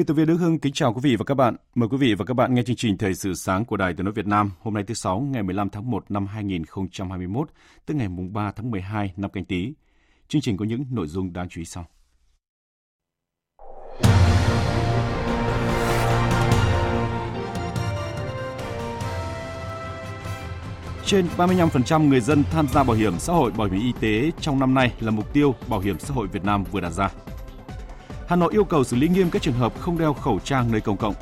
Biên tập viên Đức Hưng kính chào quý vị và các bạn. Mời quý vị và các bạn nghe chương trình Thời sự sáng của Đài Tiếng nói Việt Nam hôm nay thứ sáu ngày 15 tháng 1 năm 2021, tức ngày mùng 3 tháng 12 năm Canh Tý. Chương trình có những nội dung đáng chú ý sau. Trên 35% người dân tham gia bảo hiểm xã hội bảo hiểm y tế trong năm nay là mục tiêu Bảo hiểm xã hội Việt Nam vừa đặt ra. Hà Nội yêu cầu xử lý nghiêm các trường hợp không đeo khẩu trang nơi công cộng.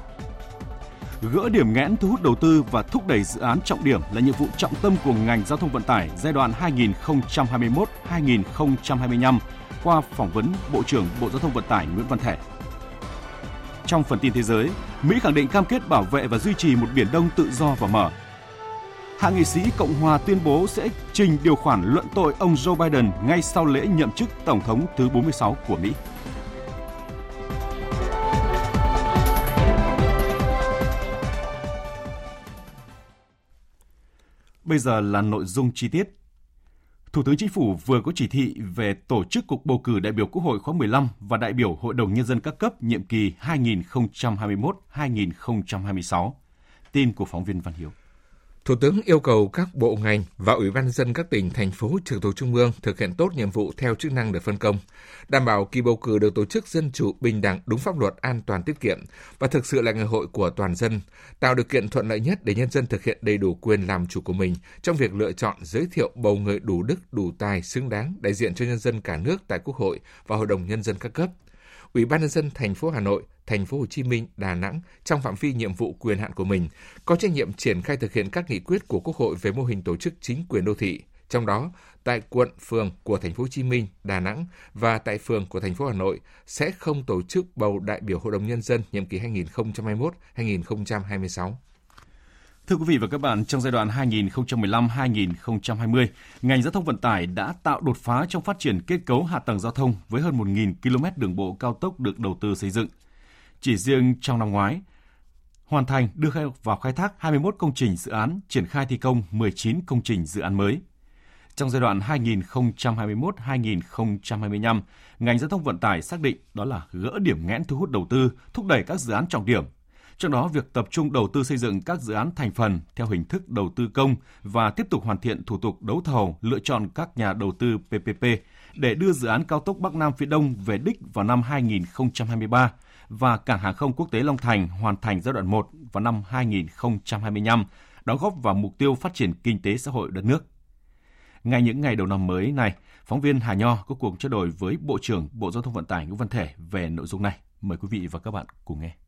Gỡ điểm nghẽn thu hút đầu tư và thúc đẩy dự án trọng điểm là nhiệm vụ trọng tâm của ngành giao thông vận tải giai đoạn 2021-2025 qua phỏng vấn Bộ trưởng Bộ Giao thông Vận tải Nguyễn Văn Thể. Trong phần tin thế giới, Mỹ khẳng định cam kết bảo vệ và duy trì một biển Đông tự do và mở. Hạ nghị sĩ Cộng hòa tuyên bố sẽ trình điều khoản luận tội ông Joe Biden ngay sau lễ nhậm chức Tổng thống thứ 46 của Mỹ. Bây giờ là nội dung chi tiết. Thủ tướng Chính phủ vừa có chỉ thị về tổ chức cuộc bầu cử đại biểu Quốc hội khóa 15 và đại biểu Hội đồng Nhân dân các cấp nhiệm kỳ 2021-2026. Tin của phóng viên Văn Hiếu. Thủ tướng yêu cầu các bộ ngành và ủy ban dân các tỉnh, thành phố trực thuộc trung ương thực hiện tốt nhiệm vụ theo chức năng được phân công, đảm bảo kỳ bầu cử được tổ chức dân chủ, bình đẳng, đúng pháp luật, an toàn, tiết kiệm và thực sự là ngày hội của toàn dân, tạo điều kiện thuận lợi nhất để nhân dân thực hiện đầy đủ quyền làm chủ của mình trong việc lựa chọn giới thiệu bầu người đủ đức, đủ tài, xứng đáng đại diện cho nhân dân cả nước tại Quốc hội và Hội đồng nhân dân các cấp. Ủy ban nhân dân thành phố Hà Nội, thành phố Hồ Chí Minh, Đà Nẵng trong phạm vi nhiệm vụ quyền hạn của mình có trách nhiệm triển khai thực hiện các nghị quyết của Quốc hội về mô hình tổ chức chính quyền đô thị, trong đó tại quận, phường của thành phố Hồ Chí Minh, Đà Nẵng và tại phường của thành phố Hà Nội sẽ không tổ chức bầu đại biểu Hội đồng nhân dân nhiệm kỳ 2021-2026. Thưa quý vị và các bạn, trong giai đoạn 2015-2020, ngành giao thông vận tải đã tạo đột phá trong phát triển kết cấu hạ tầng giao thông với hơn 1.000 km đường bộ cao tốc được đầu tư xây dựng. Chỉ riêng trong năm ngoái, hoàn thành đưa vào khai thác 21 công trình dự án, triển khai thi công 19 công trình dự án mới. Trong giai đoạn 2021-2025, ngành giao thông vận tải xác định đó là gỡ điểm nghẽn thu hút đầu tư, thúc đẩy các dự án trọng điểm, trong đó, việc tập trung đầu tư xây dựng các dự án thành phần theo hình thức đầu tư công và tiếp tục hoàn thiện thủ tục đấu thầu, lựa chọn các nhà đầu tư PPP để đưa dự án cao tốc Bắc Nam phía Đông về đích vào năm 2023 và cảng hàng không quốc tế Long Thành hoàn thành giai đoạn 1 vào năm 2025, đóng góp vào mục tiêu phát triển kinh tế xã hội đất nước. Ngay những ngày đầu năm mới này, phóng viên Hà Nho có cuộc trao đổi với Bộ trưởng Bộ Giao thông Vận tải Nguyễn Văn Thể về nội dung này. Mời quý vị và các bạn cùng nghe.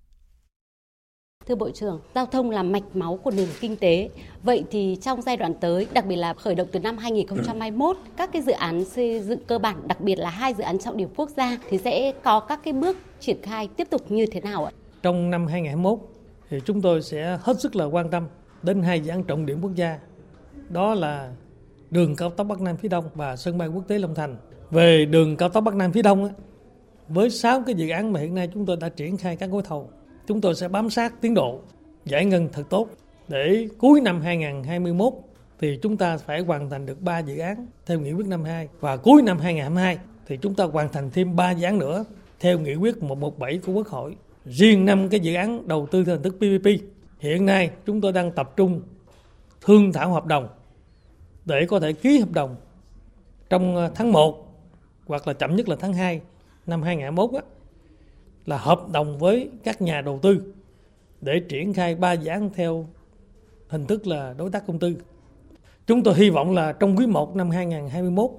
Thưa Bộ trưởng, giao thông là mạch máu của nền kinh tế. Vậy thì trong giai đoạn tới, đặc biệt là khởi động từ năm 2021, các cái dự án xây dựng cơ bản, đặc biệt là hai dự án trọng điểm quốc gia thì sẽ có các cái bước triển khai tiếp tục như thế nào ạ? Trong năm 2021 thì chúng tôi sẽ hết sức là quan tâm đến hai dự án trọng điểm quốc gia. Đó là đường cao tốc Bắc Nam phía Đông và sân bay quốc tế Long Thành. Về đường cao tốc Bắc Nam phía Đông với 6 cái dự án mà hiện nay chúng tôi đã triển khai các gói thầu chúng tôi sẽ bám sát tiến độ giải ngân thật tốt. Để cuối năm 2021 thì chúng ta phải hoàn thành được 3 dự án theo nghị quyết 52 và cuối năm 2022 thì chúng ta hoàn thành thêm 3 dự án nữa theo nghị quyết 117 của Quốc hội. Riêng năm cái dự án đầu tư theo hình thức PPP hiện nay chúng tôi đang tập trung thương thảo hợp đồng để có thể ký hợp đồng trong tháng 1 hoặc là chậm nhất là tháng 2 năm 2021 á, là hợp đồng với các nhà đầu tư để triển khai ba dự án theo hình thức là đối tác công tư. Chúng tôi hy vọng là trong quý 1 năm 2021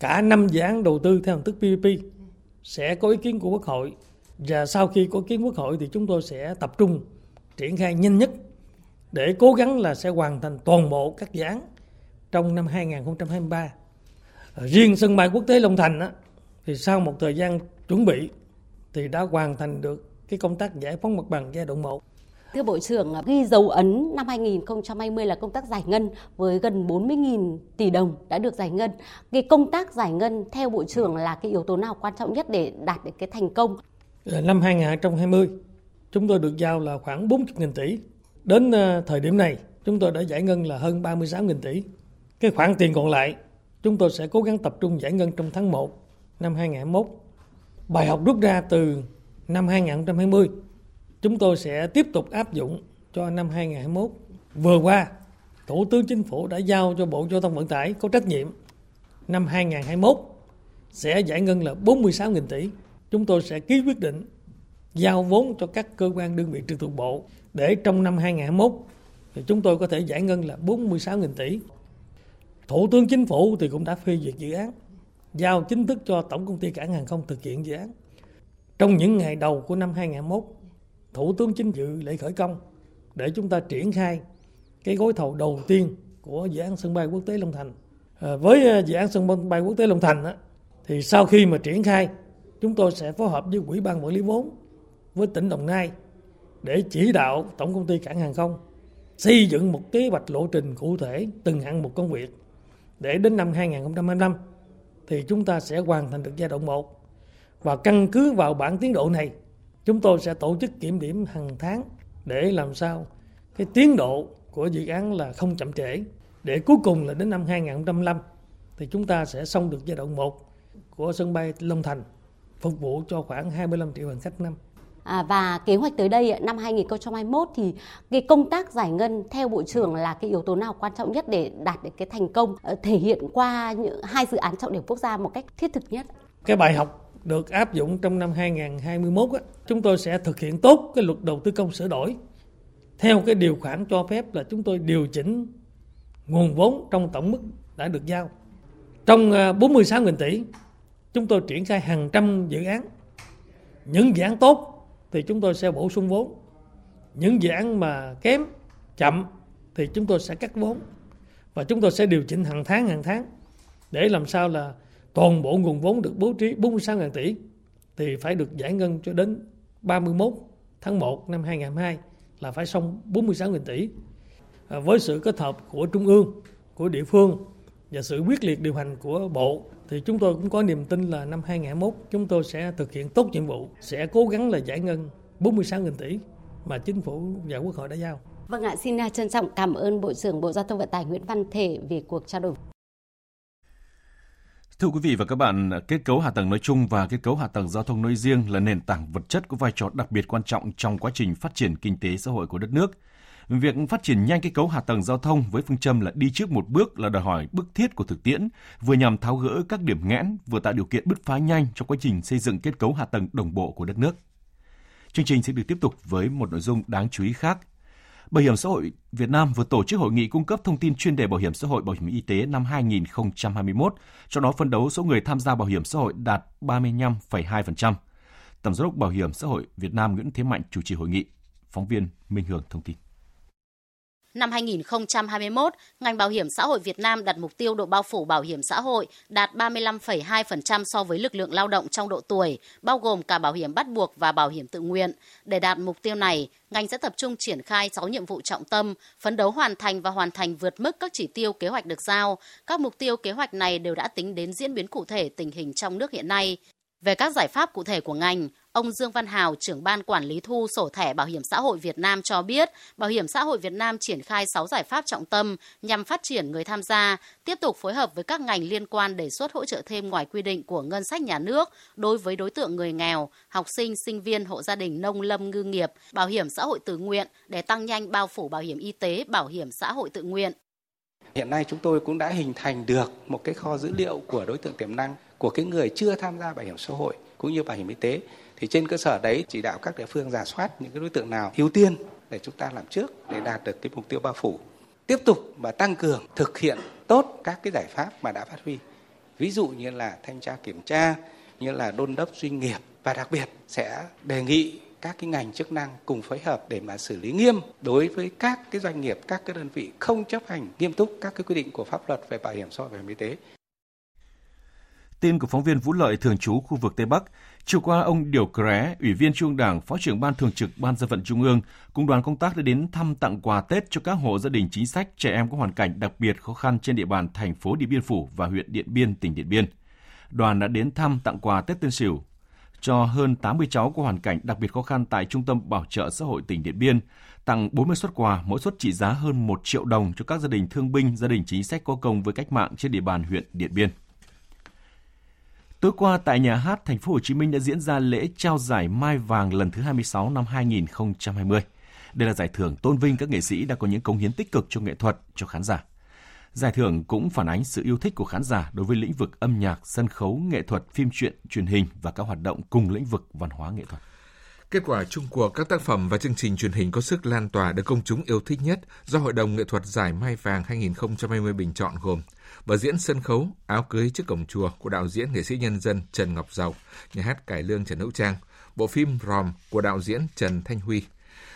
cả năm dự án đầu tư theo hình thức PPP sẽ có ý kiến của Quốc hội và sau khi có ý kiến Quốc hội thì chúng tôi sẽ tập trung triển khai nhanh nhất để cố gắng là sẽ hoàn thành toàn bộ các dự án trong năm 2023. Riêng sân bay quốc tế Long Thành á, thì sau một thời gian chuẩn bị thì đã hoàn thành được cái công tác giải phóng mặt bằng giai đoạn 1. Thưa Bộ trưởng, ghi dấu ấn năm 2020 là công tác giải ngân với gần 40.000 tỷ đồng đã được giải ngân. Cái công tác giải ngân theo Bộ trưởng là cái yếu tố nào quan trọng nhất để đạt được cái thành công? Năm 2020, chúng tôi được giao là khoảng 40.000 tỷ. Đến ờ, thời điểm này, chúng tôi đã giải ngân là hơn 36.000 tỷ. Cái khoản tiền còn lại, chúng tôi sẽ cố gắng tập trung giải ngân trong tháng 1 năm 2021. Bài học rút ra từ năm 2020 chúng tôi sẽ tiếp tục áp dụng cho năm 2021. Vừa qua, Thủ tướng Chính phủ đã giao cho Bộ Giao thông Vận tải có trách nhiệm năm 2021 sẽ giải ngân là 46.000 tỷ. Chúng tôi sẽ ký quyết định giao vốn cho các cơ quan đơn vị trực thuộc bộ để trong năm 2021 thì chúng tôi có thể giải ngân là 46.000 tỷ. Thủ tướng Chính phủ thì cũng đã phê duyệt dự án, giao chính thức cho Tổng công ty Cảng hàng không thực hiện dự án. Trong những ngày đầu của năm 2021, Thủ tướng Chính dự lễ khởi công để chúng ta triển khai cái gói thầu đầu tiên của dự án sân bay quốc tế Long Thành. À, với à, dự án sân bay quốc tế Long Thành á, thì sau khi mà triển khai, chúng tôi sẽ phối hợp với Quỹ ban quản lý vốn với tỉnh Đồng Nai để chỉ đạo Tổng công ty Cảng hàng không xây dựng một kế hoạch lộ trình cụ thể từng hạng mục công việc để đến năm 2025 thì chúng ta sẽ hoàn thành được giai đoạn 1 và căn cứ vào bản tiến độ này, chúng tôi sẽ tổ chức kiểm điểm hàng tháng để làm sao cái tiến độ của dự án là không chậm trễ để cuối cùng là đến năm 2025 thì chúng ta sẽ xong được giai đoạn 1 của sân bay Long Thành phục vụ cho khoảng 25 triệu hành khách năm. À, và kế hoạch tới đây năm 2021 thì cái công tác giải ngân theo bộ trưởng là cái yếu tố nào quan trọng nhất để đạt được cái thành công ờ, thể hiện qua những hai dự án trọng điểm quốc gia một cách thiết thực nhất. Cái bài học được áp dụng trong năm 2021 á, chúng tôi sẽ thực hiện tốt cái luật đầu tư công sửa đổi theo cái điều khoản cho phép là chúng tôi điều chỉnh nguồn vốn trong tổng mức đã được giao. Trong ờ, 46.000 tỷ, chúng tôi triển khai hàng trăm dự án. Những dự án tốt thì chúng tôi sẽ bổ sung vốn. Những dự án mà kém, chậm thì chúng tôi sẽ cắt vốn. Và chúng tôi sẽ điều chỉnh hàng tháng hàng tháng để làm sao là toàn bộ nguồn vốn được bố trí 46.000 tỷ thì phải được giải ngân cho đến 31 tháng 1 năm 2022 là phải xong 46.000 tỷ. À, với sự kết hợp của trung ương, của địa phương và sự quyết liệt điều hành của bộ thì chúng tôi cũng có niềm tin là năm 2021 chúng tôi sẽ thực hiện tốt nhiệm vụ, sẽ cố gắng là giải ngân 46.000 tỷ mà chính phủ và quốc hội đã giao. Vâng ạ, xin trân trọng cảm ơn Bộ trưởng Bộ Giao thông Vận tải Nguyễn Văn Thể về cuộc trao đổi. Thưa quý vị và các bạn, kết cấu hạ tầng nói chung và kết cấu hạ tầng giao thông nói riêng là nền tảng vật chất có vai trò đặc biệt quan trọng trong quá trình phát triển kinh tế xã hội của đất nước. Việc phát triển nhanh kết cấu hạ tầng giao thông với phương châm là đi trước một bước là đòi hỏi bức thiết của thực tiễn, vừa nhằm tháo gỡ các điểm nghẽn, vừa tạo điều kiện bứt phá nhanh trong quá trình xây dựng kết cấu hạ tầng đồng bộ của đất nước. Chương trình sẽ được tiếp tục với một nội dung đáng chú ý khác Bảo hiểm xã hội Việt Nam vừa tổ chức hội nghị cung cấp thông tin chuyên đề bảo hiểm xã hội bảo hiểm y tế năm 2021, trong đó phân đấu số người tham gia bảo hiểm xã hội đạt 35,2%. Tổng giám đốc Bảo hiểm xã hội Việt Nam Nguyễn Thế Mạnh chủ trì hội nghị. Phóng viên Minh Hường thông tin. Năm 2021, ngành bảo hiểm xã hội Việt Nam đặt mục tiêu độ bao phủ bảo hiểm xã hội đạt 35,2% so với lực lượng lao động trong độ tuổi, bao gồm cả bảo hiểm bắt buộc và bảo hiểm tự nguyện. Để đạt mục tiêu này, ngành sẽ tập trung triển khai 6 nhiệm vụ trọng tâm, phấn đấu hoàn thành và hoàn thành vượt mức các chỉ tiêu kế hoạch được giao. Các mục tiêu kế hoạch này đều đã tính đến diễn biến cụ thể tình hình trong nước hiện nay. Về các giải pháp cụ thể của ngành, ông Dương Văn Hào, trưởng ban quản lý thu sổ thẻ bảo hiểm xã hội Việt Nam cho biết, Bảo hiểm xã hội Việt Nam triển khai 6 giải pháp trọng tâm nhằm phát triển người tham gia, tiếp tục phối hợp với các ngành liên quan đề xuất hỗ trợ thêm ngoài quy định của ngân sách nhà nước đối với đối tượng người nghèo, học sinh, sinh viên, hộ gia đình nông lâm ngư nghiệp, bảo hiểm xã hội tự nguyện để tăng nhanh bao phủ bảo hiểm y tế, bảo hiểm xã hội tự nguyện. Hiện nay chúng tôi cũng đã hình thành được một cái kho dữ liệu của đối tượng tiềm năng của cái người chưa tham gia bảo hiểm xã hội cũng như bảo hiểm y tế thì trên cơ sở đấy chỉ đạo các địa phương giả soát những cái đối tượng nào ưu tiên để chúng ta làm trước để đạt được cái mục tiêu bao phủ tiếp tục và tăng cường thực hiện tốt các cái giải pháp mà đã phát huy ví dụ như là thanh tra kiểm tra, như là đôn đốc doanh nghiệp và đặc biệt sẽ đề nghị các cái ngành chức năng cùng phối hợp để mà xử lý nghiêm đối với các cái doanh nghiệp, các cái đơn vị không chấp hành nghiêm túc các cái quy định của pháp luật về bảo hiểm xã hội và bảo hiểm y tế. Tin của phóng viên Vũ Lợi thường trú khu vực Tây Bắc. Chiều qua, ông Điều Cré, Ủy viên Trung Đảng, Phó trưởng Ban Thường trực Ban Dân vận Trung ương, cùng đoàn công tác đã đến thăm tặng quà Tết cho các hộ gia đình chính sách trẻ em có hoàn cảnh đặc biệt khó khăn trên địa bàn thành phố Điện Biên Phủ và huyện Điện Biên, tỉnh Điện Biên. Đoàn đã đến thăm tặng quà Tết Tân Sửu cho hơn 80 cháu có hoàn cảnh đặc biệt khó khăn tại Trung tâm Bảo trợ xã hội tỉnh Điện Biên, tặng 40 suất quà, mỗi suất trị giá hơn 1 triệu đồng cho các gia đình thương binh, gia đình chính sách có công với cách mạng trên địa bàn huyện Điện Biên. Tối qua tại nhà hát Thành phố Hồ Chí Minh đã diễn ra lễ trao giải Mai vàng lần thứ 26 năm 2020. Đây là giải thưởng tôn vinh các nghệ sĩ đã có những cống hiến tích cực cho nghệ thuật cho khán giả. Giải thưởng cũng phản ánh sự yêu thích của khán giả đối với lĩnh vực âm nhạc, sân khấu, nghệ thuật, phim truyện, truyền hình và các hoạt động cùng lĩnh vực văn hóa nghệ thuật. Kết quả chung cuộc các tác phẩm và chương trình truyền hình có sức lan tỏa được công chúng yêu thích nhất do Hội đồng Nghệ thuật Giải Mai Vàng 2020 bình chọn gồm Vở diễn sân khấu Áo cưới trước cổng chùa của đạo diễn nghệ sĩ nhân dân Trần Ngọc Giàu, nhà hát cải lương Trần Hữu Trang, bộ phim Ròm của đạo diễn Trần Thanh Huy,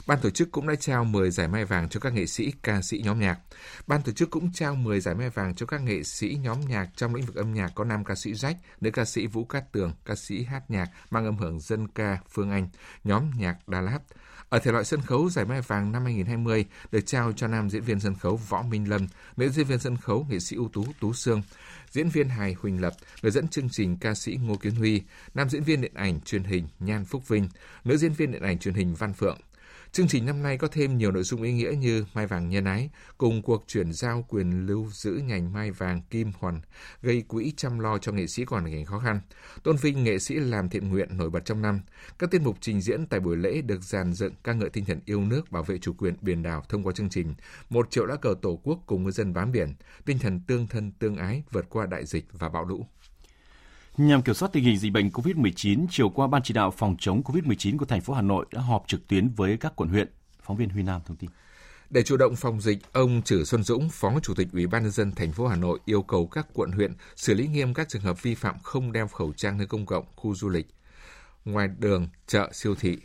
Ban tổ chức cũng đã trao 10 giải mai vàng cho các nghệ sĩ, ca sĩ nhóm nhạc. Ban tổ chức cũng trao 10 giải mai vàng cho các nghệ sĩ nhóm nhạc trong lĩnh vực âm nhạc có nam ca sĩ rách, nữ ca sĩ Vũ Cát Tường, ca sĩ hát nhạc mang âm hưởng dân ca Phương Anh, nhóm nhạc Đà Lạt. Ở thể loại sân khấu, giải mai vàng năm 2020 được trao cho nam diễn viên sân khấu Võ Minh Lâm, nữ diễn viên sân khấu nghệ sĩ ưu tú Tú Sương, diễn viên hài Huỳnh Lập, người dẫn chương trình ca sĩ Ngô Kiến Huy, nam diễn viên điện ảnh truyền hình Nhan Phúc Vinh, nữ diễn viên điện ảnh truyền hình Văn Phượng. Chương trình năm nay có thêm nhiều nội dung ý nghĩa như Mai vàng nhân ái, cùng cuộc chuyển giao quyền lưu giữ nhành mai vàng kim hoàn, gây quỹ chăm lo cho nghệ sĩ còn cảnh khó khăn, tôn vinh nghệ sĩ làm thiện nguyện nổi bật trong năm. Các tiết mục trình diễn tại buổi lễ được dàn dựng ca ngợi tinh thần yêu nước, bảo vệ chủ quyền biển đảo thông qua chương trình Một triệu lá cờ tổ quốc cùng ngư dân bám biển, tinh thần tương thân tương ái vượt qua đại dịch và bão lũ. Nhằm kiểm soát tình hình dịch bệnh COVID-19, chiều qua Ban chỉ đạo phòng chống COVID-19 của thành phố Hà Nội đã họp trực tuyến với các quận huyện. Phóng viên Huy Nam thông tin. Để chủ động phòng dịch, ông Trử Xuân Dũng, Phó Chủ tịch Ủy ban nhân dân thành phố Hà Nội yêu cầu các quận huyện xử lý nghiêm các trường hợp vi phạm không đeo khẩu trang nơi công cộng, khu du lịch, ngoài đường, chợ, siêu thị.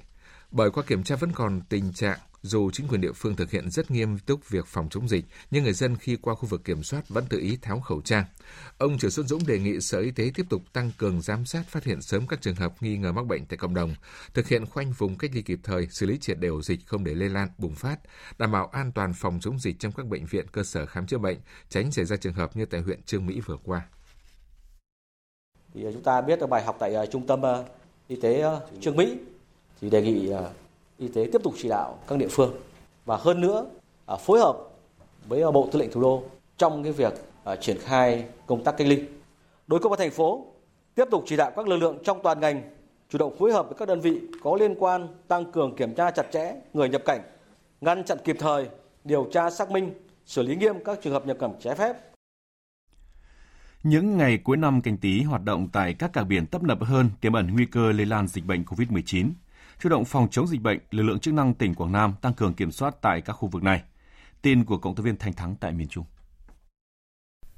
Bởi qua kiểm tra vẫn còn tình trạng dù chính quyền địa phương thực hiện rất nghiêm túc việc phòng chống dịch, nhưng người dân khi qua khu vực kiểm soát vẫn tự ý tháo khẩu trang. Ông Trần Xuân Dũng đề nghị Sở Y tế tiếp tục tăng cường giám sát phát hiện sớm các trường hợp nghi ngờ mắc bệnh tại cộng đồng, thực hiện khoanh vùng cách ly kịp thời, xử lý triệt đều dịch không để lây lan, bùng phát, đảm bảo an toàn phòng chống dịch trong các bệnh viện cơ sở khám chữa bệnh, tránh xảy ra trường hợp như tại huyện Trương Mỹ vừa qua. Thì ờ, chúng ta biết được bài học tại uh, trung tâm uh, y tế uh, Trương Mỹ thì đề nghị y tế tiếp tục chỉ đạo các địa phương và hơn nữa à, phối hợp với à, bộ tư lệnh thủ đô trong cái việc à, triển khai công tác cách ly. Đối công an thành phố tiếp tục chỉ đạo các lực lượng trong toàn ngành chủ động phối hợp với các đơn vị có liên quan tăng cường kiểm tra chặt chẽ người nhập cảnh, ngăn chặn kịp thời, điều tra xác minh, xử lý nghiêm các trường hợp nhập cảnh trái phép. Những ngày cuối năm canh tí hoạt động tại các cảng biển tấp nập hơn, tiềm ẩn nguy cơ lây lan dịch bệnh COVID-19. Chủ động phòng chống dịch bệnh, lực lượng chức năng tỉnh Quảng Nam tăng cường kiểm soát tại các khu vực này. Tin của cộng tác viên Thành Thắng tại miền Trung.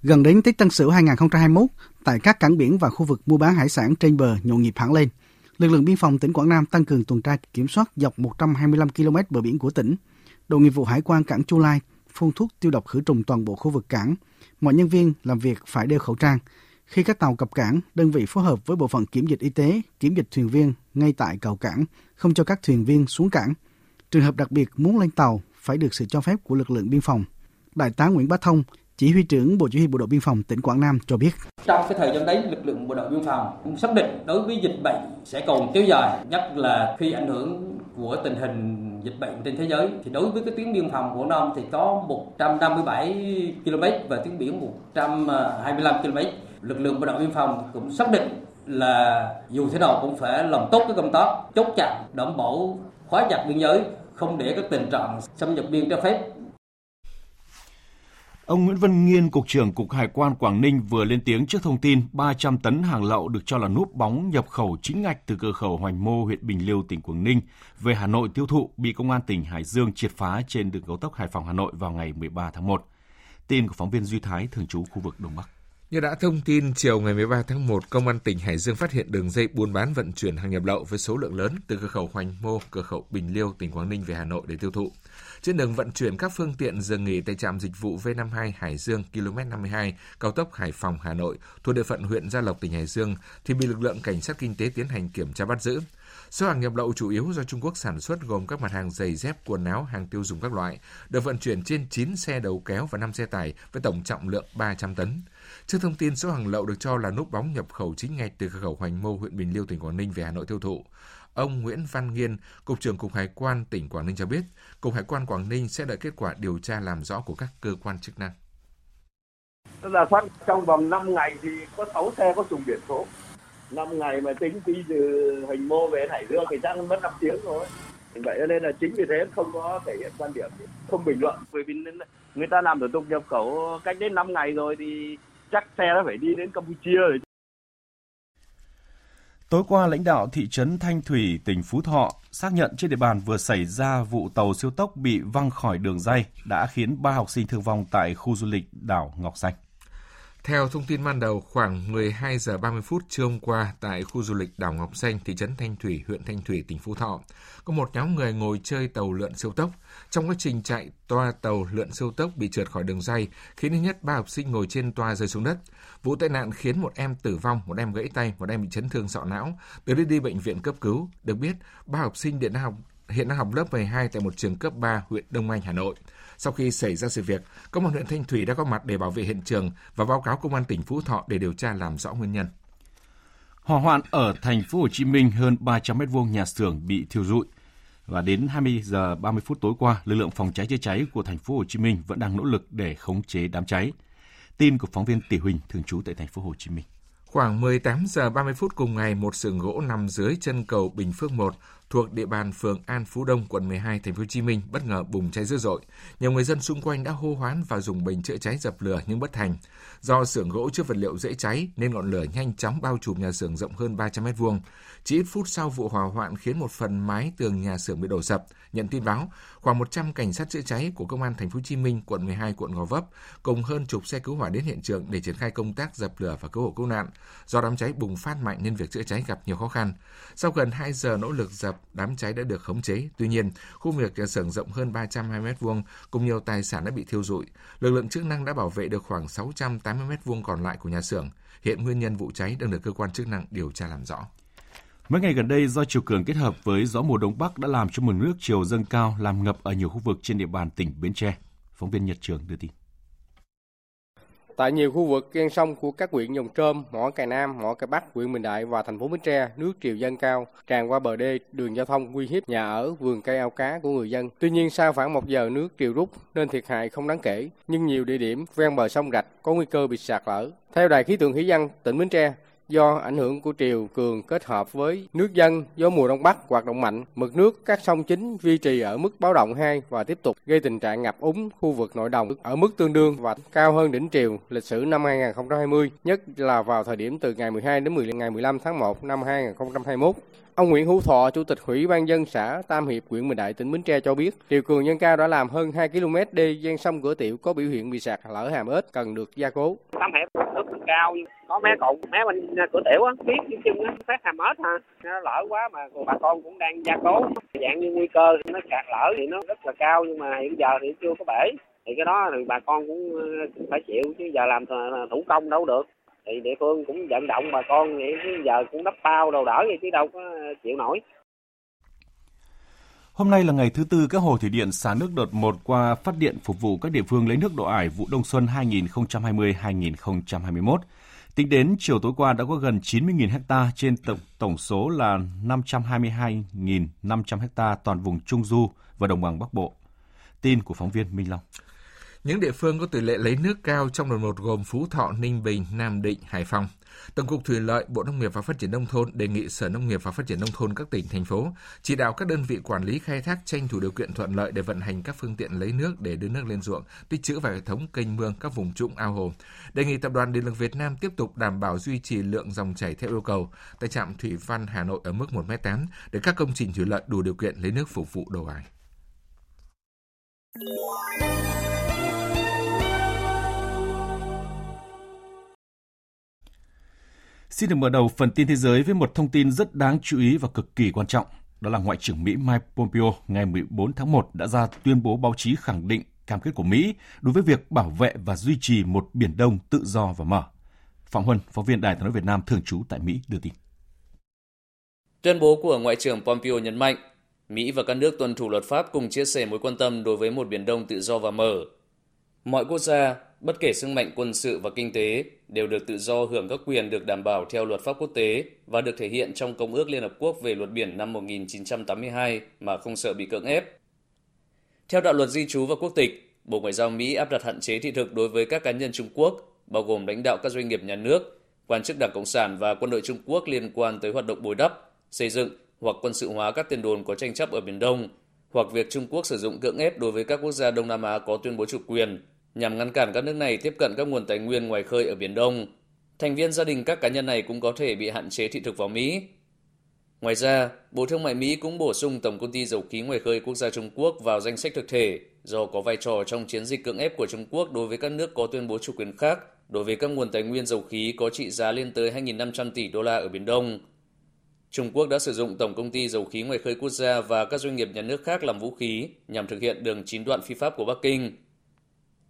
Gần đến Tết Tân Sửu 2021, tại các cảng biển và khu vực mua bán hải sản trên bờ nhộn nhịp hẳn lên. Lực lượng biên phòng tỉnh Quảng Nam tăng cường tuần tra kiểm soát dọc 125 km bờ biển của tỉnh. Đội nghiệp vụ hải quan cảng Chu Lai phun thuốc tiêu độc khử trùng toàn bộ khu vực cảng. Mọi nhân viên làm việc phải đeo khẩu trang, khi các tàu cập cảng, đơn vị phối hợp với bộ phận kiểm dịch y tế, kiểm dịch thuyền viên ngay tại cầu cảng, không cho các thuyền viên xuống cảng. Trường hợp đặc biệt muốn lên tàu phải được sự cho phép của lực lượng biên phòng. Đại tá Nguyễn Bá Thông, chỉ huy trưởng Bộ Chỉ huy Bộ đội Biên phòng tỉnh Quảng Nam cho biết. Trong cái thời gian đấy, lực lượng bộ đội biên phòng cũng xác định đối với dịch bệnh sẽ còn kéo dài, nhất là khi ảnh hưởng của tình hình dịch bệnh trên thế giới thì đối với cái tuyến biên phòng của Nam thì có 157 km và tuyến biển 125 km lực lượng bộ đội biên phòng cũng xác định là dù thế nào cũng phải làm tốt cái công tác chốt chặn đảm bảo khóa chặt biên giới không để các tình trạng xâm nhập biên trái phép Ông Nguyễn Văn Nghiên, Cục trưởng Cục Hải quan Quảng Ninh vừa lên tiếng trước thông tin 300 tấn hàng lậu được cho là núp bóng nhập khẩu chính ngạch từ cửa khẩu Hoành Mô, huyện Bình Liêu, tỉnh Quảng Ninh về Hà Nội tiêu thụ bị Công an tỉnh Hải Dương triệt phá trên đường cao tốc Hải Phòng Hà Nội vào ngày 13 tháng 1. Tin của phóng viên Duy Thái thường trú khu vực Đông Bắc. Như đã thông tin, chiều ngày 13 tháng 1, Công an tỉnh Hải Dương phát hiện đường dây buôn bán vận chuyển hàng nhập lậu với số lượng lớn từ cửa khẩu Hoành Mô, cửa khẩu Bình Liêu, tỉnh Quảng Ninh về Hà Nội để tiêu thụ. Trên đường vận chuyển các phương tiện dừng nghỉ tại trạm dịch vụ V52 Hải Dương km 52 cao tốc Hải Phòng Hà Nội thuộc địa phận huyện Gia Lộc tỉnh Hải Dương thì bị lực lượng cảnh sát kinh tế tiến hành kiểm tra bắt giữ. Số hàng nhập lậu chủ yếu do Trung Quốc sản xuất gồm các mặt hàng giày dép, quần áo, hàng tiêu dùng các loại, được vận chuyển trên 9 xe đầu kéo và 5 xe tải với tổng trọng lượng 300 tấn. Trước thông tin số hàng lậu được cho là núp bóng nhập khẩu chính ngạch từ cửa khẩu Hoành Mô, huyện Bình Liêu, tỉnh Quảng Ninh về Hà Nội tiêu thụ. Ông Nguyễn Văn Nghiên, Cục trưởng Cục Hải quan tỉnh Quảng Ninh cho biết, Cục Hải quan Quảng Ninh sẽ đợi kết quả điều tra làm rõ của các cơ quan chức năng. Tức là trong vòng 5 ngày thì có 6 xe có trùng biển số. 5 ngày mà tính đi từ Hoành Mô về Hải Dương thì chắc mất 5 tiếng rồi. Vậy nên là chính vì thế không có thể hiện quan điểm, không bình luận. Bởi vì người ta làm thủ tục nhập khẩu cách đến 5 ngày rồi thì chắc xe nó phải đi đến Campuchia rồi. Tối qua, lãnh đạo thị trấn Thanh Thủy, tỉnh Phú Thọ xác nhận trên địa bàn vừa xảy ra vụ tàu siêu tốc bị văng khỏi đường dây đã khiến ba học sinh thương vong tại khu du lịch đảo Ngọc Xanh. Theo thông tin ban đầu, khoảng 12 giờ 30 phút trưa hôm qua tại khu du lịch đảo Ngọc Xanh, thị trấn Thanh Thủy, huyện Thanh Thủy, tỉnh Phú Thọ, có một nhóm người ngồi chơi tàu lượn siêu tốc. Trong quá trình chạy, toa tàu lượn siêu tốc bị trượt khỏi đường dây, khiến ít nhất ba học sinh ngồi trên toa rơi xuống đất. Vụ tai nạn khiến một em tử vong, một em gãy tay, một em bị chấn thương sọ não, được đưa đi bệnh viện cấp cứu. Được biết, ba học sinh điện học hiện đang học lớp 12 tại một trường cấp 3 huyện Đông Anh, Hà Nội. Sau khi xảy ra sự việc, công an huyện Thanh Thủy đã có mặt để bảo vệ hiện trường và báo cáo công an tỉnh Phú Thọ để điều tra làm rõ nguyên nhân. Hỏa hoạn ở thành phố Hồ Chí Minh hơn 300 mét vuông nhà xưởng bị thiêu rụi và đến 20 giờ 30 phút tối qua, lực lượng phòng cháy chữa cháy của thành phố Hồ Chí Minh vẫn đang nỗ lực để khống chế đám cháy. Tin của phóng viên Tỷ Huỳnh thường trú tại thành phố Hồ Chí Minh. Khoảng 18 giờ 30 phút cùng ngày, một xưởng gỗ nằm dưới chân cầu Bình Phước 1 thuộc địa bàn phường An Phú Đông, quận 12, thành phố Hồ Chí Minh bất ngờ bùng cháy dữ dội. Nhiều người dân xung quanh đã hô hoán và dùng bình chữa cháy dập lửa nhưng bất thành. Do xưởng gỗ chứa vật liệu dễ cháy nên ngọn lửa nhanh chóng bao trùm nhà xưởng rộng hơn 300 mét vuông. Chỉ ít phút sau vụ hỏa hoạn khiến một phần mái tường nhà xưởng bị đổ sập. Nhận tin báo, khoảng 100 cảnh sát chữa cháy của công an thành phố Hồ Chí Minh, quận 12, quận Gò Vấp cùng hơn chục xe cứu hỏa đến hiện trường để triển khai công tác dập lửa và cứu hộ cứu nạn. Do đám cháy bùng phát mạnh nên việc chữa cháy gặp nhiều khó khăn. Sau gần 2 giờ nỗ lực dập, đám cháy đã được khống chế. Tuy nhiên, khu vực nhà xưởng rộng hơn 320 m2 cùng nhiều tài sản đã bị thiêu rụi. Lực lượng chức năng đã bảo vệ được khoảng 680 m2 còn lại của nhà xưởng. Hiện nguyên nhân vụ cháy đang được cơ quan chức năng điều tra làm rõ. Mấy ngày gần đây, do chiều cường kết hợp với gió mùa đông bắc đã làm cho mực nước chiều dâng cao, làm ngập ở nhiều khu vực trên địa bàn tỉnh Bến Tre. Phóng viên Nhật Trường đưa tin. Tại nhiều khu vực ven sông của các huyện Dòng Trơm, Mỏ Cày Nam, Mỏ Cày Bắc, huyện Bình Đại và thành phố Bến Tre, nước triều dâng cao, tràn qua bờ đê, đường giao thông nguy hiếp nhà ở, vườn cây ao cá của người dân. Tuy nhiên sau khoảng một giờ nước triều rút nên thiệt hại không đáng kể, nhưng nhiều địa điểm ven bờ sông rạch có nguy cơ bị sạt lở. Theo Đài khí tượng thủy văn tỉnh Bến Tre, do ảnh hưởng của triều cường kết hợp với nước dân gió mùa đông bắc hoạt động mạnh, mực nước các sông chính duy trì ở mức báo động 2 và tiếp tục gây tình trạng ngập úng khu vực nội đồng ở mức tương đương và cao hơn đỉnh triều lịch sử năm 2020, nhất là vào thời điểm từ ngày 12 đến 10 ngày 15 tháng 1 năm 2021. Ông Nguyễn Hữu Thọ, Chủ tịch Ủy ban dân xã Tam Hiệp, huyện Bình Đại, tỉnh Bến Tre cho biết, triều cường dân cao đã làm hơn 2 km đê gian sông Cửa Tiểu có biểu hiện bị sạt lở hàm ếch cần được gia cố. Tam Hiệp nước cao có mé cột mé bên à, cửa tiểu á biết cái chân á phát hàm ếch ha nó lỡ quá mà bà con cũng đang gia cố. Dạng như nguy cơ nó sạt lở thì nó rất là cao nhưng mà hiện giờ thì chưa có bể. Thì cái đó thì bà con cũng à, phải chịu chứ giờ làm thủ công đâu được thì địa phương cũng vận động bà con vậy giờ cũng đắp bao đồ đỡ vậy chứ đâu có chịu nổi Hôm nay là ngày thứ tư các hồ thủy điện xả nước đợt 1 qua phát điện phục vụ các địa phương lấy nước độ ải vụ đông xuân 2020-2021. Tính đến chiều tối qua đã có gần 90.000 ha trên tổng, tổng số là 522.500 ha toàn vùng Trung Du và Đồng bằng Bắc Bộ. Tin của phóng viên Minh Long. Những địa phương có tỷ lệ lấy nước cao trong đợt một gồm Phú Thọ, Ninh Bình, Nam Định, Hải Phòng. Tổng cục Thủy lợi, Bộ Nông nghiệp và Phát triển nông thôn đề nghị Sở Nông nghiệp và Phát triển nông thôn các tỉnh thành phố chỉ đạo các đơn vị quản lý khai thác tranh thủ điều kiện thuận lợi để vận hành các phương tiện lấy nước để đưa nước lên ruộng, tích trữ vào hệ thống kênh mương các vùng trũng ao hồ. Đề nghị Tập đoàn Điện lực Việt Nam tiếp tục đảm bảo duy trì lượng dòng chảy theo yêu cầu tại trạm thủy văn Hà Nội ở mức 1m8 để các công trình thủy lợi đủ điều kiện lấy nước phục vụ đồ ải. Xin được mở đầu phần tin thế giới với một thông tin rất đáng chú ý và cực kỳ quan trọng. Đó là Ngoại trưởng Mỹ Mike Pompeo ngày 14 tháng 1 đã ra tuyên bố báo chí khẳng định cam kết của Mỹ đối với việc bảo vệ và duy trì một Biển Đông tự do và mở. Phạm Huân, phóng viên Đài tiếng nói Việt Nam thường trú tại Mỹ đưa tin. Tuyên bố của Ngoại trưởng Pompeo nhấn mạnh, Mỹ và các nước tuân thủ luật pháp cùng chia sẻ mối quan tâm đối với một Biển Đông tự do và mở. Mọi quốc gia, bất kể sức mạnh quân sự và kinh tế, đều được tự do hưởng các quyền được đảm bảo theo luật pháp quốc tế và được thể hiện trong Công ước Liên Hợp Quốc về luật biển năm 1982 mà không sợ bị cưỡng ép. Theo đạo luật di trú và quốc tịch, Bộ Ngoại giao Mỹ áp đặt hạn chế thị thực đối với các cá nhân Trung Quốc, bao gồm lãnh đạo các doanh nghiệp nhà nước, quan chức Đảng Cộng sản và quân đội Trung Quốc liên quan tới hoạt động bồi đắp, xây dựng hoặc quân sự hóa các tiền đồn có tranh chấp ở Biển Đông, hoặc việc Trung Quốc sử dụng cưỡng ép đối với các quốc gia Đông Nam Á có tuyên bố chủ quyền nhằm ngăn cản các nước này tiếp cận các nguồn tài nguyên ngoài khơi ở Biển Đông. Thành viên gia đình các cá nhân này cũng có thể bị hạn chế thị thực vào Mỹ. Ngoài ra, Bộ Thương mại Mỹ cũng bổ sung Tổng công ty Dầu khí ngoài khơi quốc gia Trung Quốc vào danh sách thực thể do có vai trò trong chiến dịch cưỡng ép của Trung Quốc đối với các nước có tuyên bố chủ quyền khác đối với các nguồn tài nguyên dầu khí có trị giá lên tới 2.500 tỷ đô la ở Biển Đông. Trung Quốc đã sử dụng Tổng công ty Dầu khí ngoài khơi quốc gia và các doanh nghiệp nhà nước khác làm vũ khí nhằm thực hiện đường chín đoạn phi pháp của Bắc Kinh.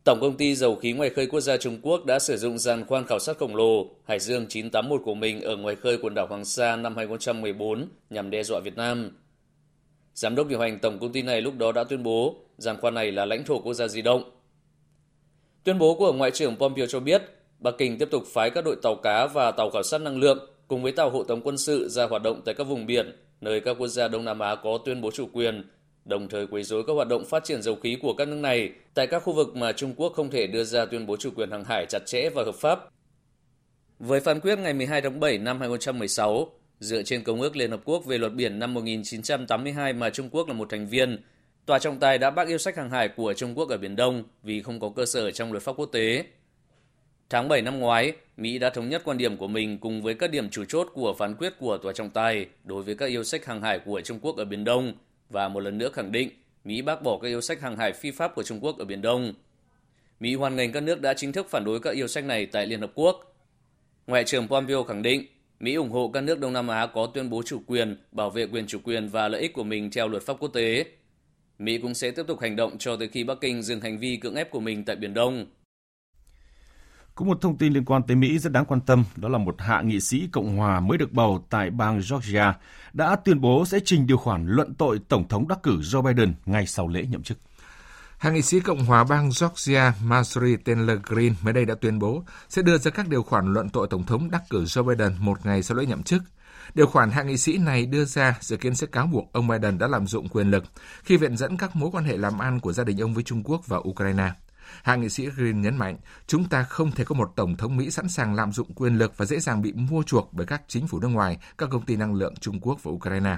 Tổng công ty Dầu khí ngoài khơi quốc gia Trung Quốc đã sử dụng giàn khoan khảo sát khổng lồ Hải Dương 981 của mình ở ngoài khơi quần đảo Hoàng Sa năm 2014 nhằm đe dọa Việt Nam. Giám đốc điều hành tổng công ty này lúc đó đã tuyên bố giàn khoan này là lãnh thổ quốc gia di động. Tuyên bố của Ngoại trưởng Pompeo cho biết Bắc Kinh tiếp tục phái các đội tàu cá và tàu khảo sát năng lượng cùng với tàu hộ tống quân sự ra hoạt động tại các vùng biển nơi các quốc gia Đông Nam Á có tuyên bố chủ quyền, đồng thời quấy rối các hoạt động phát triển dầu khí của các nước này tại các khu vực mà Trung Quốc không thể đưa ra tuyên bố chủ quyền hàng hải chặt chẽ và hợp pháp. Với phán quyết ngày 12 tháng 7 năm 2016, dựa trên Công ước Liên Hợp Quốc về luật biển năm 1982 mà Trung Quốc là một thành viên, Tòa trọng tài đã bác yêu sách hàng hải của Trung Quốc ở Biển Đông vì không có cơ sở trong luật pháp quốc tế. Tháng 7 năm ngoái, Mỹ đã thống nhất quan điểm của mình cùng với các điểm chủ chốt của phán quyết của Tòa trọng tài đối với các yêu sách hàng hải của Trung Quốc ở Biển Đông và một lần nữa khẳng định Mỹ bác bỏ các yêu sách hàng hải phi pháp của Trung Quốc ở Biển Đông. Mỹ hoan nghênh các nước đã chính thức phản đối các yêu sách này tại Liên Hợp Quốc. Ngoại trưởng Pompeo khẳng định Mỹ ủng hộ các nước Đông Nam Á có tuyên bố chủ quyền, bảo vệ quyền chủ quyền và lợi ích của mình theo luật pháp quốc tế. Mỹ cũng sẽ tiếp tục hành động cho tới khi Bắc Kinh dừng hành vi cưỡng ép của mình tại Biển Đông. Có một thông tin liên quan tới Mỹ rất đáng quan tâm, đó là một hạ nghị sĩ Cộng hòa mới được bầu tại bang Georgia đã tuyên bố sẽ trình điều khoản luận tội Tổng thống đắc cử Joe Biden ngay sau lễ nhậm chức. Hạ nghị sĩ Cộng hòa bang Georgia Marjorie Taylor Greene mới đây đã tuyên bố sẽ đưa ra các điều khoản luận tội Tổng thống đắc cử Joe Biden một ngày sau lễ nhậm chức. Điều khoản hạ nghị sĩ này đưa ra dự kiến sẽ cáo buộc ông Biden đã lạm dụng quyền lực khi viện dẫn các mối quan hệ làm ăn của gia đình ông với Trung Quốc và Ukraine. Hạ nghị sĩ Green nhấn mạnh, chúng ta không thể có một Tổng thống Mỹ sẵn sàng lạm dụng quyền lực và dễ dàng bị mua chuộc bởi các chính phủ nước ngoài, các công ty năng lượng Trung Quốc và Ukraine.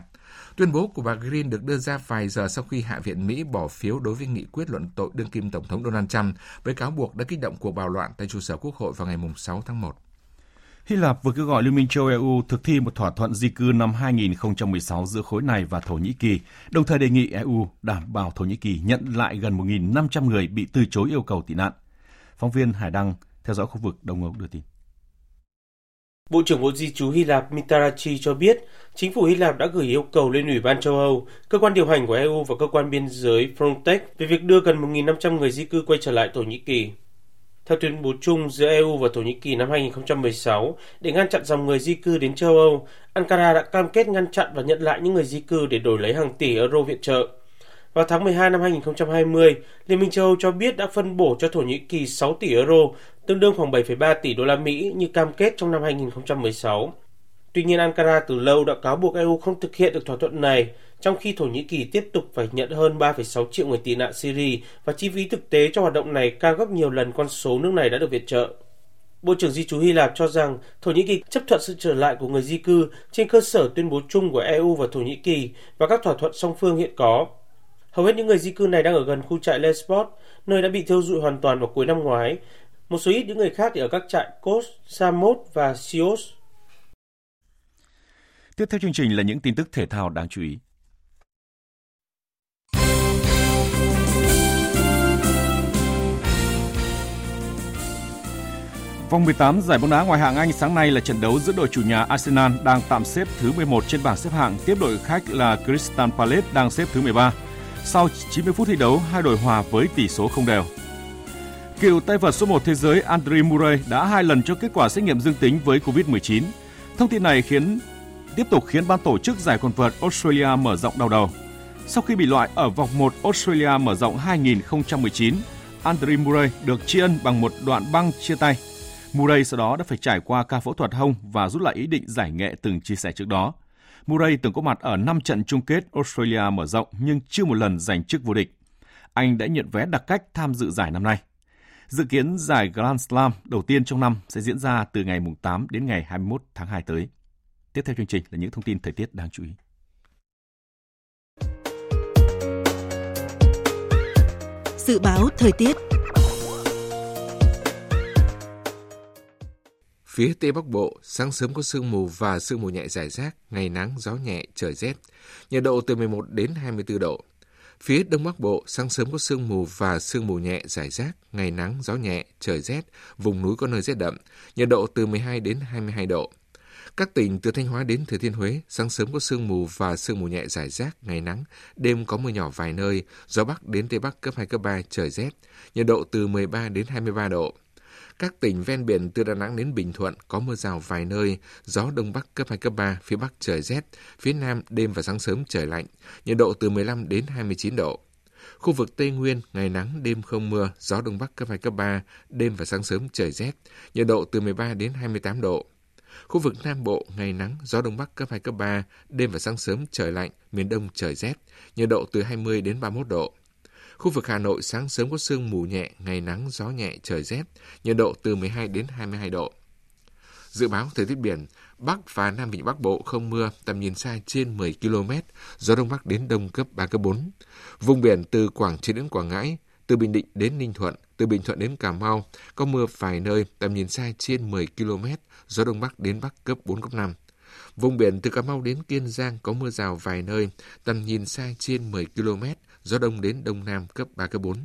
Tuyên bố của bà Green được đưa ra vài giờ sau khi Hạ viện Mỹ bỏ phiếu đối với nghị quyết luận tội đương kim Tổng thống Donald Trump với cáo buộc đã kích động cuộc bạo loạn tại trụ sở Quốc hội vào ngày 6 tháng 1. Hy Lạp vừa kêu gọi Liên minh châu EU thực thi một thỏa thuận di cư năm 2016 giữa khối này và Thổ Nhĩ Kỳ, đồng thời đề nghị EU đảm bảo Thổ Nhĩ Kỳ nhận lại gần 1.500 người bị từ chối yêu cầu tị nạn. Phóng viên Hải Đăng theo dõi khu vực Đông Âu đưa tin. Bộ trưởng Bộ Di trú Hy Lạp Mitarachi cho biết, chính phủ Hy Lạp đã gửi yêu cầu lên Ủy ban châu Âu, cơ quan điều hành của EU và cơ quan biên giới Frontex về việc đưa gần 1.500 người di cư quay trở lại Thổ Nhĩ Kỳ. Theo tuyên bố chung giữa EU và Thổ Nhĩ Kỳ năm 2016, để ngăn chặn dòng người di cư đến châu Âu, Ankara đã cam kết ngăn chặn và nhận lại những người di cư để đổi lấy hàng tỷ euro viện trợ. Vào tháng 12 năm 2020, Liên minh châu Âu cho biết đã phân bổ cho Thổ Nhĩ Kỳ 6 tỷ euro, tương đương khoảng 7,3 tỷ đô la Mỹ như cam kết trong năm 2016. Tuy nhiên, Ankara từ lâu đã cáo buộc EU không thực hiện được thỏa thuận này, trong khi Thổ Nhĩ Kỳ tiếp tục phải nhận hơn 3,6 triệu người tị nạn Syria và chi phí thực tế cho hoạt động này cao gấp nhiều lần con số nước này đã được viện trợ. Bộ trưởng Di trú Hy Lạp cho rằng Thổ Nhĩ Kỳ chấp thuận sự trở lại của người di cư trên cơ sở tuyên bố chung của EU và Thổ Nhĩ Kỳ và các thỏa thuận song phương hiện có. Hầu hết những người di cư này đang ở gần khu trại Lesbos, nơi đã bị thiêu dụi hoàn toàn vào cuối năm ngoái. Một số ít những người khác thì ở các trại Kos, Samos và Sios. Tiếp theo chương trình là những tin tức thể thao đáng chú ý. Vòng 18 giải bóng đá ngoại hạng Anh sáng nay là trận đấu giữa đội chủ nhà Arsenal đang tạm xếp thứ 11 trên bảng xếp hạng tiếp đội khách là Crystal Palace đang xếp thứ 13. Sau 90 phút thi đấu, hai đội hòa với tỷ số không đều. Cựu tay vợt số 1 thế giới Andre Murray đã hai lần cho kết quả xét nghiệm dương tính với Covid-19. Thông tin này khiến tiếp tục khiến ban tổ chức giải quần vợt Australia mở rộng đau đầu. Sau khi bị loại ở vòng 1 Australia mở rộng 2019, Andre Murray được tri ân bằng một đoạn băng chia tay. Murray sau đó đã phải trải qua ca phẫu thuật hông và rút lại ý định giải nghệ từng chia sẻ trước đó. Murray từng có mặt ở 5 trận chung kết Australia mở rộng nhưng chưa một lần giành chức vô địch. Anh đã nhận vé đặc cách tham dự giải năm nay. Dự kiến giải Grand Slam đầu tiên trong năm sẽ diễn ra từ ngày 8 đến ngày 21 tháng 2 tới. Tiếp theo chương trình là những thông tin thời tiết đáng chú ý. Dự báo thời tiết Phía Tây Bắc Bộ, sáng sớm có sương mù và sương mù nhẹ rải rác, ngày nắng, gió nhẹ, trời rét. Nhiệt độ từ 11 đến 24 độ. Phía Đông Bắc Bộ, sáng sớm có sương mù và sương mù nhẹ rải rác, ngày nắng, gió nhẹ, trời rét, vùng núi có nơi rét đậm, nhiệt độ từ 12 đến 22 độ. Các tỉnh từ Thanh Hóa đến Thừa Thiên Huế, sáng sớm có sương mù và sương mù nhẹ rải rác, ngày nắng, đêm có mưa nhỏ vài nơi, gió Bắc đến Tây Bắc cấp 2, cấp 3, trời rét, nhiệt độ từ 13 đến 23 độ. Các tỉnh ven biển từ Đà Nẵng đến Bình Thuận có mưa rào vài nơi, gió Đông Bắc cấp 2, cấp 3, phía Bắc trời rét, phía Nam đêm và sáng sớm trời lạnh, nhiệt độ từ 15 đến 29 độ. Khu vực Tây Nguyên, ngày nắng, đêm không mưa, gió Đông Bắc cấp 2, cấp 3, đêm và sáng sớm trời rét, nhiệt độ từ 13 đến 28 độ. Khu vực Nam Bộ, ngày nắng, gió Đông Bắc cấp 2, cấp 3, đêm và sáng sớm trời lạnh, miền Đông trời rét, nhiệt độ từ 20 đến 31 độ. Khu vực Hà Nội sáng sớm có sương mù nhẹ, ngày nắng, gió nhẹ, trời rét, nhiệt độ từ 12 đến 22 độ. Dự báo thời tiết biển, Bắc và Nam Vịnh Bắc Bộ không mưa, tầm nhìn xa trên 10 km, gió Đông Bắc đến Đông cấp 3, cấp 4. Vùng biển từ Quảng Trị đến Quảng Ngãi, từ Bình Định đến Ninh Thuận, từ Bình Thuận đến Cà Mau, có mưa vài nơi, tầm nhìn xa trên 10 km, gió Đông Bắc đến Bắc cấp 4, cấp 5. Vùng biển từ Cà Mau đến Kiên Giang có mưa rào vài nơi, tầm nhìn xa trên 10 km, gió đông đến đông nam cấp 3, cấp 4.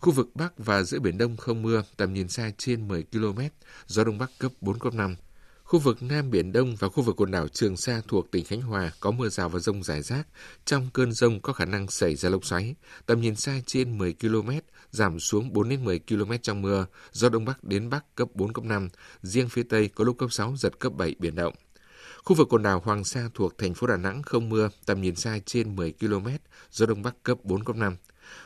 Khu vực Bắc và giữa Biển Đông không mưa, tầm nhìn xa trên 10 km, gió đông bắc cấp 4, cấp 5. Khu vực Nam Biển Đông và khu vực quần đảo Trường Sa thuộc tỉnh Khánh Hòa có mưa rào và rông rải rác. Trong cơn rông có khả năng xảy ra lốc xoáy. Tầm nhìn xa trên 10 km, giảm xuống 4 đến 10 km trong mưa. Gió Đông Bắc đến Bắc cấp 4, cấp 5. Riêng phía Tây có lúc cấp 6, giật cấp 7 biển động. Khu vực quần đảo Hoàng Sa thuộc thành phố Đà Nẵng không mưa, tầm nhìn xa trên 10 km, gió Đông Bắc cấp 4, cấp 5.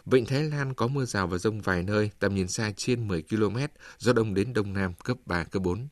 Vịnh Thái Lan có mưa rào và rông vài nơi, tầm nhìn xa trên 10 km, gió Đông đến Đông Nam cấp 3, cấp 4.